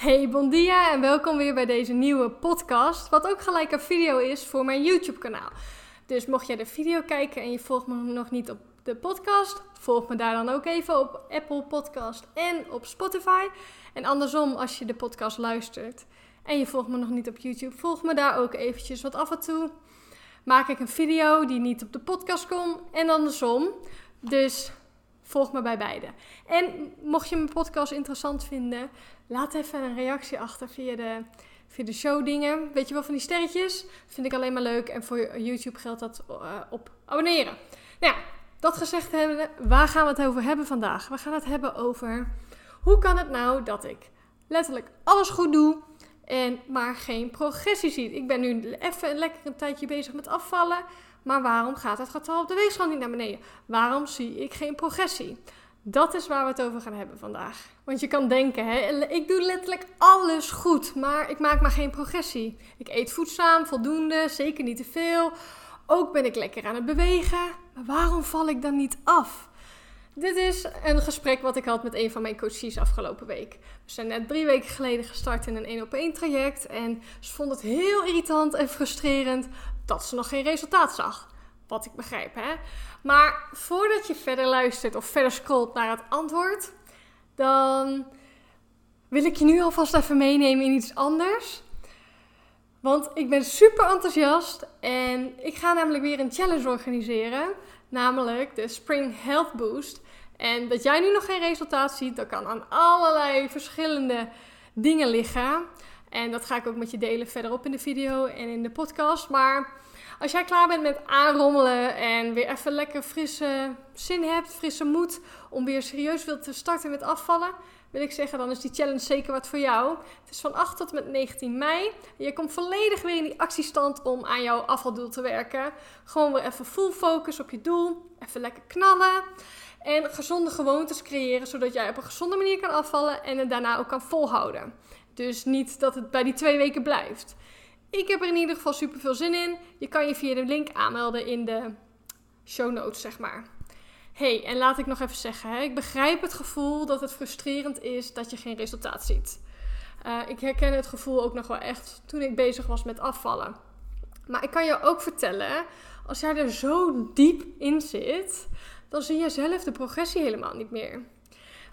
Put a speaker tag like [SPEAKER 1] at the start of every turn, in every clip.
[SPEAKER 1] Hey, bon dia en welkom weer bij deze nieuwe podcast, wat ook gelijk een video is voor mijn YouTube kanaal. Dus mocht jij de video kijken en je volgt me nog niet op de podcast, volg me daar dan ook even op Apple Podcast en op Spotify. En andersom, als je de podcast luistert en je volgt me nog niet op YouTube, volg me daar ook eventjes, want af en toe maak ik een video die niet op de podcast komt en andersom. Dus volg me bij beide. En mocht je mijn podcast interessant vinden, laat even een reactie achter via de, via de show dingen. Weet je wel, van die sterretjes vind ik alleen maar leuk. En voor YouTube geldt dat uh, op abonneren. Nou ja, dat gezegd hebben, waar gaan we het over hebben vandaag? We gaan het hebben over hoe kan het nou dat ik letterlijk alles goed doe en maar geen progressie zie. Ik ben nu even lekker een tijdje bezig met afvallen. Maar waarom gaat het getal op de weegschaal niet naar beneden? Waarom zie ik geen progressie? Dat is waar we het over gaan hebben vandaag. Want je kan denken, hè, ik doe letterlijk alles goed, maar ik maak maar geen progressie. Ik eet voedzaam, voldoende, zeker niet te veel. Ook ben ik lekker aan het bewegen. Maar waarom val ik dan niet af? Dit is een gesprek wat ik had met een van mijn coaches afgelopen week. We zijn net drie weken geleden gestart in een 1 op 1 traject. En ze vond het heel irritant en frustrerend dat ze nog geen resultaat zag. Wat ik begrijp, hè? Maar voordat je verder luistert of verder scrolt naar het antwoord, dan wil ik je nu alvast even meenemen in iets anders. Want ik ben super enthousiast en ik ga namelijk weer een challenge organiseren. Namelijk de Spring Health Boost. En dat jij nu nog geen resultaat ziet, dat kan aan allerlei verschillende dingen liggen. En dat ga ik ook met je delen verderop in de video en in de podcast. Maar als jij klaar bent met aanrommelen en weer even lekker frisse zin hebt, frisse moed om weer serieus wilt te starten met afvallen, wil ik zeggen, dan is die challenge zeker wat voor jou. Het is van 8 tot met 19 mei. Je komt volledig weer in die actiestand om aan jouw afvaldoel te werken. Gewoon weer even full focus op je doel. Even lekker knallen. En gezonde gewoontes creëren, zodat jij op een gezonde manier kan afvallen en het daarna ook kan volhouden. Dus niet dat het bij die twee weken blijft. Ik heb er in ieder geval super veel zin in. Je kan je via de link aanmelden in de show notes, zeg maar. hey, en laat ik nog even zeggen: hè, ik begrijp het gevoel dat het frustrerend is dat je geen resultaat ziet. Uh, ik herken het gevoel ook nog wel echt toen ik bezig was met afvallen. Maar ik kan je ook vertellen, als jij er zo diep in zit, dan zie je zelf de progressie helemaal niet meer.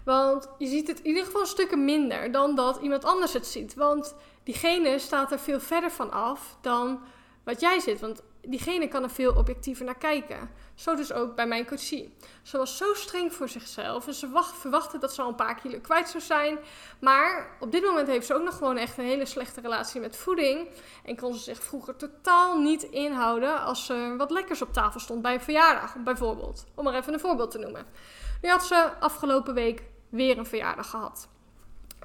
[SPEAKER 1] Want je ziet het in ieder geval stukken minder dan dat iemand anders het ziet. Want diegene staat er veel verder van af dan wat jij zit. Want diegene kan er veel objectiever naar kijken. Zo dus ook bij mijn coachie. Ze was zo streng voor zichzelf en ze wacht, verwachtte dat ze al een paar kilo kwijt zou zijn. Maar op dit moment heeft ze ook nog gewoon echt een hele slechte relatie met voeding. En kon ze zich vroeger totaal niet inhouden als er wat lekkers op tafel stond bij een verjaardag bijvoorbeeld. Om maar even een voorbeeld te noemen. Nu had ze afgelopen week weer een verjaardag gehad.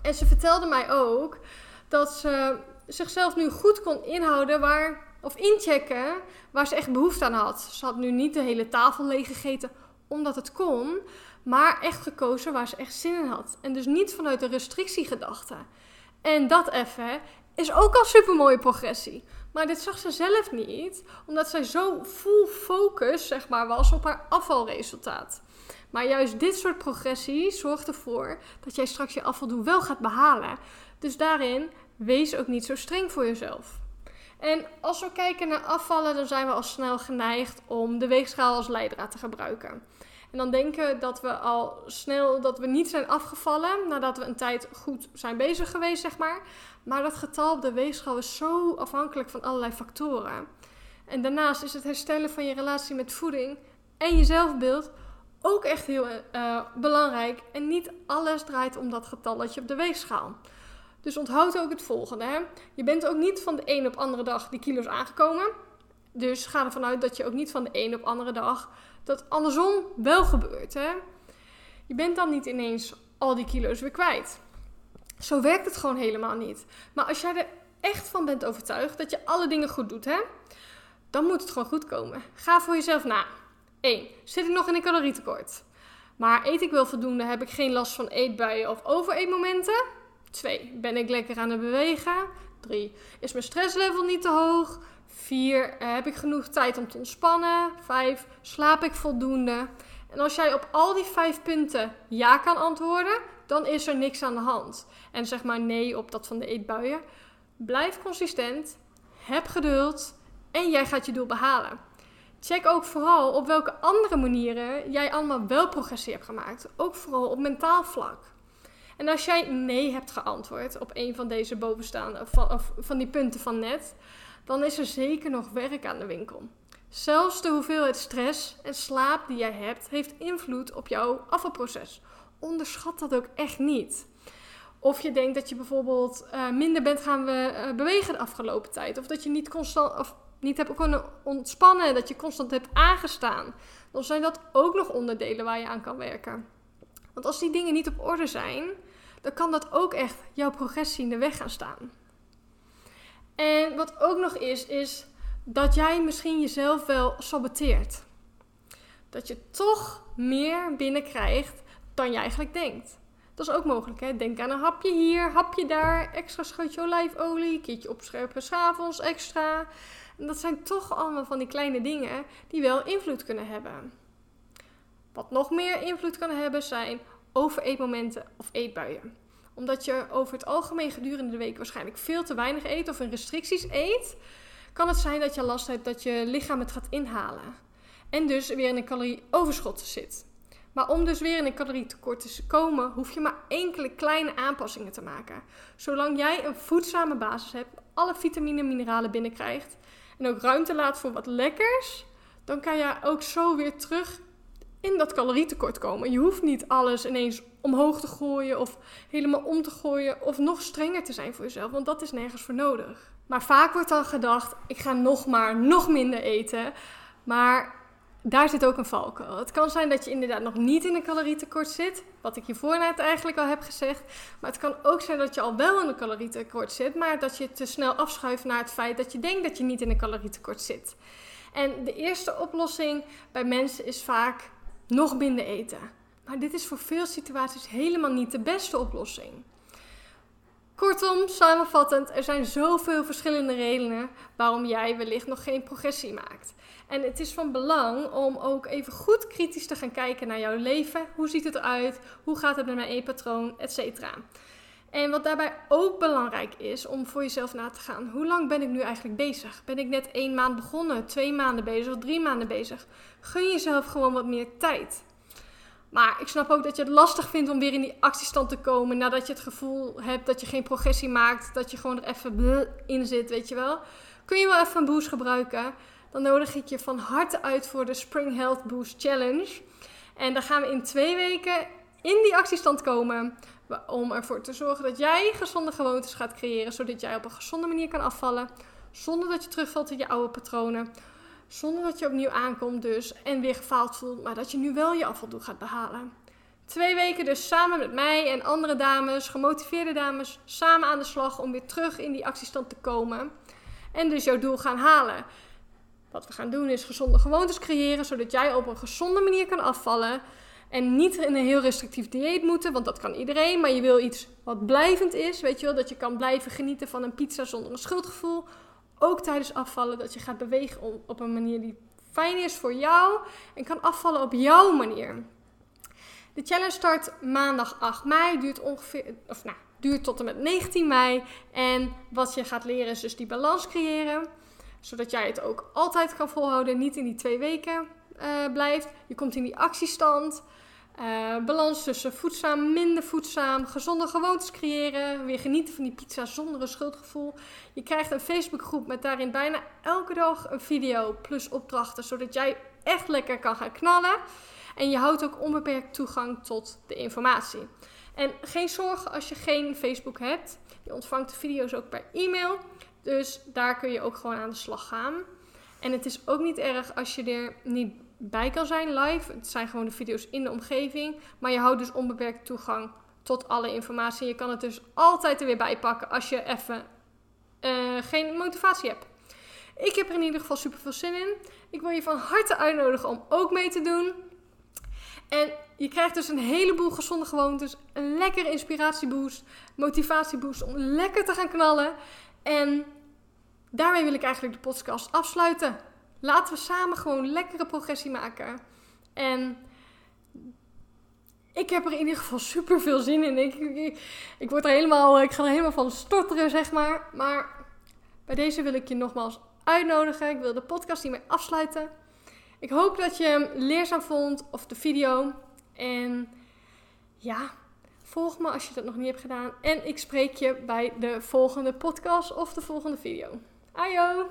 [SPEAKER 1] En ze vertelde mij ook dat ze zichzelf nu goed kon inhouden waar, of inchecken waar ze echt behoefte aan had. Ze had nu niet de hele tafel leeg gegeten omdat het kon, maar echt gekozen waar ze echt zin in had. En dus niet vanuit de restrictiegedachte. En dat even is ook al super mooie progressie. Maar dit zag ze zelf niet, omdat zij zo full focus zeg maar, was op haar afvalresultaat. Maar juist dit soort progressie zorgt ervoor dat jij straks je afvaldoel wel gaat behalen. Dus daarin wees ook niet zo streng voor jezelf. En als we kijken naar afvallen, dan zijn we al snel geneigd om de weegschaal als leidraad te gebruiken. En dan denken dat we al snel dat we niet zijn afgevallen nadat we een tijd goed zijn bezig geweest, zeg maar. Maar dat getal op de weegschaal is zo afhankelijk van allerlei factoren. En daarnaast is het herstellen van je relatie met voeding en je zelfbeeld ook echt heel uh, belangrijk. En niet alles draait om dat getalletje op de weegschaal. Dus onthoud ook het volgende. Hè? Je bent ook niet van de een op andere dag die kilo's aangekomen. Dus ga ervan uit dat je ook niet van de een op andere dag dat andersom wel gebeurt. Hè? Je bent dan niet ineens al die kilo's weer kwijt. Zo werkt het gewoon helemaal niet. Maar als jij er echt van bent overtuigd dat je alle dingen goed doet, hè, dan moet het gewoon goed komen. Ga voor jezelf na. 1. Zit ik nog in een calorietekort? Maar eet ik wel voldoende? Heb ik geen last van eetbuien of overeetmomenten? 2. Ben ik lekker aan het bewegen? 3. Is mijn stresslevel niet te hoog? 4. Heb ik genoeg tijd om te ontspannen? 5. Slaap ik voldoende? En als jij op al die vijf punten ja kan antwoorden, dan is er niks aan de hand. En zeg maar nee op dat van de eetbuien. Blijf consistent, heb geduld en jij gaat je doel behalen. Check ook vooral op welke andere manieren jij allemaal wel progressie hebt gemaakt. Ook vooral op mentaal vlak. En als jij nee hebt geantwoord op een van deze bovenstaande van, van die punten van net, dan is er zeker nog werk aan de winkel. Zelfs de hoeveelheid stress en slaap die jij hebt, heeft invloed op jouw afvalproces. Onderschat dat ook echt niet. Of je denkt dat je bijvoorbeeld uh, minder bent gaan we, uh, bewegen de afgelopen tijd. Of dat je niet constant of niet hebt kunnen ontspannen, dat je constant hebt aangestaan. Dan zijn dat ook nog onderdelen waar je aan kan werken. Want als die dingen niet op orde zijn, dan kan dat ook echt jouw progressie in de weg gaan staan. En wat ook nog is, is dat jij misschien jezelf wel saboteert. Dat je toch meer binnenkrijgt dan je eigenlijk denkt. Dat is ook mogelijk. Hè? Denk aan een hapje hier, hapje daar, extra scheutje olijfolie, keertje opscherpen s'avonds extra. En dat zijn toch allemaal van die kleine dingen die wel invloed kunnen hebben. Wat nog meer invloed kan hebben zijn overeetmomenten of eetbuien. Omdat je over het algemeen gedurende de week waarschijnlijk veel te weinig eet of in restricties eet, kan het zijn dat je last hebt dat je lichaam het gaat inhalen. En dus weer in een calorieoverschot zit. Maar om dus weer in een calorietekort te komen, hoef je maar enkele kleine aanpassingen te maken. Zolang jij een voedzame basis hebt, alle vitamine en mineralen binnenkrijgt en ook ruimte laat voor wat lekkers, dan kan je ook zo weer terug in dat calorietekort komen. Je hoeft niet alles ineens omhoog te gooien of helemaal om te gooien of nog strenger te zijn voor jezelf, want dat is nergens voor nodig. Maar vaak wordt dan gedacht: ik ga nog maar nog minder eten. Maar daar zit ook een valkuil. Het kan zijn dat je inderdaad nog niet in een calorietekort zit, wat ik hiervoor net eigenlijk al heb gezegd. Maar het kan ook zijn dat je al wel in een calorietekort zit, maar dat je te snel afschuift naar het feit dat je denkt dat je niet in een calorietekort zit. En de eerste oplossing bij mensen is vaak nog minder eten. Maar dit is voor veel situaties helemaal niet de beste oplossing. Kortom, samenvattend, er zijn zoveel verschillende redenen waarom jij wellicht nog geen progressie maakt. En het is van belang om ook even goed kritisch te gaan kijken naar jouw leven. Hoe ziet het eruit? Hoe gaat het met mijn e-patroon? Etcetera. En wat daarbij ook belangrijk is om voor jezelf na te gaan. Hoe lang ben ik nu eigenlijk bezig? Ben ik net één maand begonnen, twee maanden bezig, drie maanden bezig? Gun jezelf gewoon wat meer tijd. Maar ik snap ook dat je het lastig vindt om weer in die actiestand te komen nadat je het gevoel hebt dat je geen progressie maakt, dat je gewoon er even in zit, weet je wel. Kun je wel even een boost gebruiken? Dan nodig ik je van harte uit voor de Spring Health Boost Challenge. En dan gaan we in twee weken in die actiestand komen om ervoor te zorgen dat jij gezonde gewoontes gaat creëren, zodat jij op een gezonde manier kan afvallen, zonder dat je terugvalt in je oude patronen zonder dat je opnieuw aankomt dus en weer gefaald voelt, maar dat je nu wel je afvaldoel gaat behalen. Twee weken dus samen met mij en andere dames, gemotiveerde dames, samen aan de slag om weer terug in die actiestand te komen. En dus jouw doel gaan halen. Wat we gaan doen is gezonde gewoontes creëren, zodat jij op een gezonde manier kan afvallen. En niet in een heel restrictief dieet moeten, want dat kan iedereen. Maar je wil iets wat blijvend is, weet je wel. Dat je kan blijven genieten van een pizza zonder een schuldgevoel ook tijdens afvallen dat je gaat bewegen op een manier die fijn is voor jou en kan afvallen op jouw manier. De challenge start maandag 8 mei, duurt ongeveer, of nou, duurt tot en met 19 mei. En wat je gaat leren is dus die balans creëren, zodat jij het ook altijd kan volhouden, niet in die twee weken uh, blijft. Je komt in die actiestand. Uh, balans tussen voedzaam, minder voedzaam, gezonde gewoontes creëren, weer genieten van die pizza zonder een schuldgevoel. Je krijgt een Facebookgroep met daarin bijna elke dag een video plus opdrachten, zodat jij echt lekker kan gaan knallen. En je houdt ook onbeperkt toegang tot de informatie. En geen zorgen als je geen Facebook hebt. Je ontvangt de video's ook per e-mail. Dus daar kun je ook gewoon aan de slag gaan. En het is ook niet erg als je er niet bij kan zijn live. Het zijn gewoon de video's in de omgeving. Maar je houdt dus onbeperkt toegang tot alle informatie. Je kan het dus altijd er weer bij pakken als je even uh, geen motivatie hebt. Ik heb er in ieder geval super veel zin in. Ik wil je van harte uitnodigen om ook mee te doen. En je krijgt dus een heleboel gezonde gewoontes, een lekkere inspiratieboost, motivatieboost om lekker te gaan knallen. En daarmee wil ik eigenlijk de podcast afsluiten. Laten we samen gewoon lekkere progressie maken. En ik heb er in ieder geval super veel zin in. Ik, ik, ik, word er helemaal, ik ga er helemaal van stotteren, zeg maar. Maar bij deze wil ik je nogmaals uitnodigen. Ik wil de podcast hiermee afsluiten. Ik hoop dat je hem leerzaam vond of de video. En ja, volg me als je dat nog niet hebt gedaan. En ik spreek je bij de volgende podcast of de volgende video. Ajo!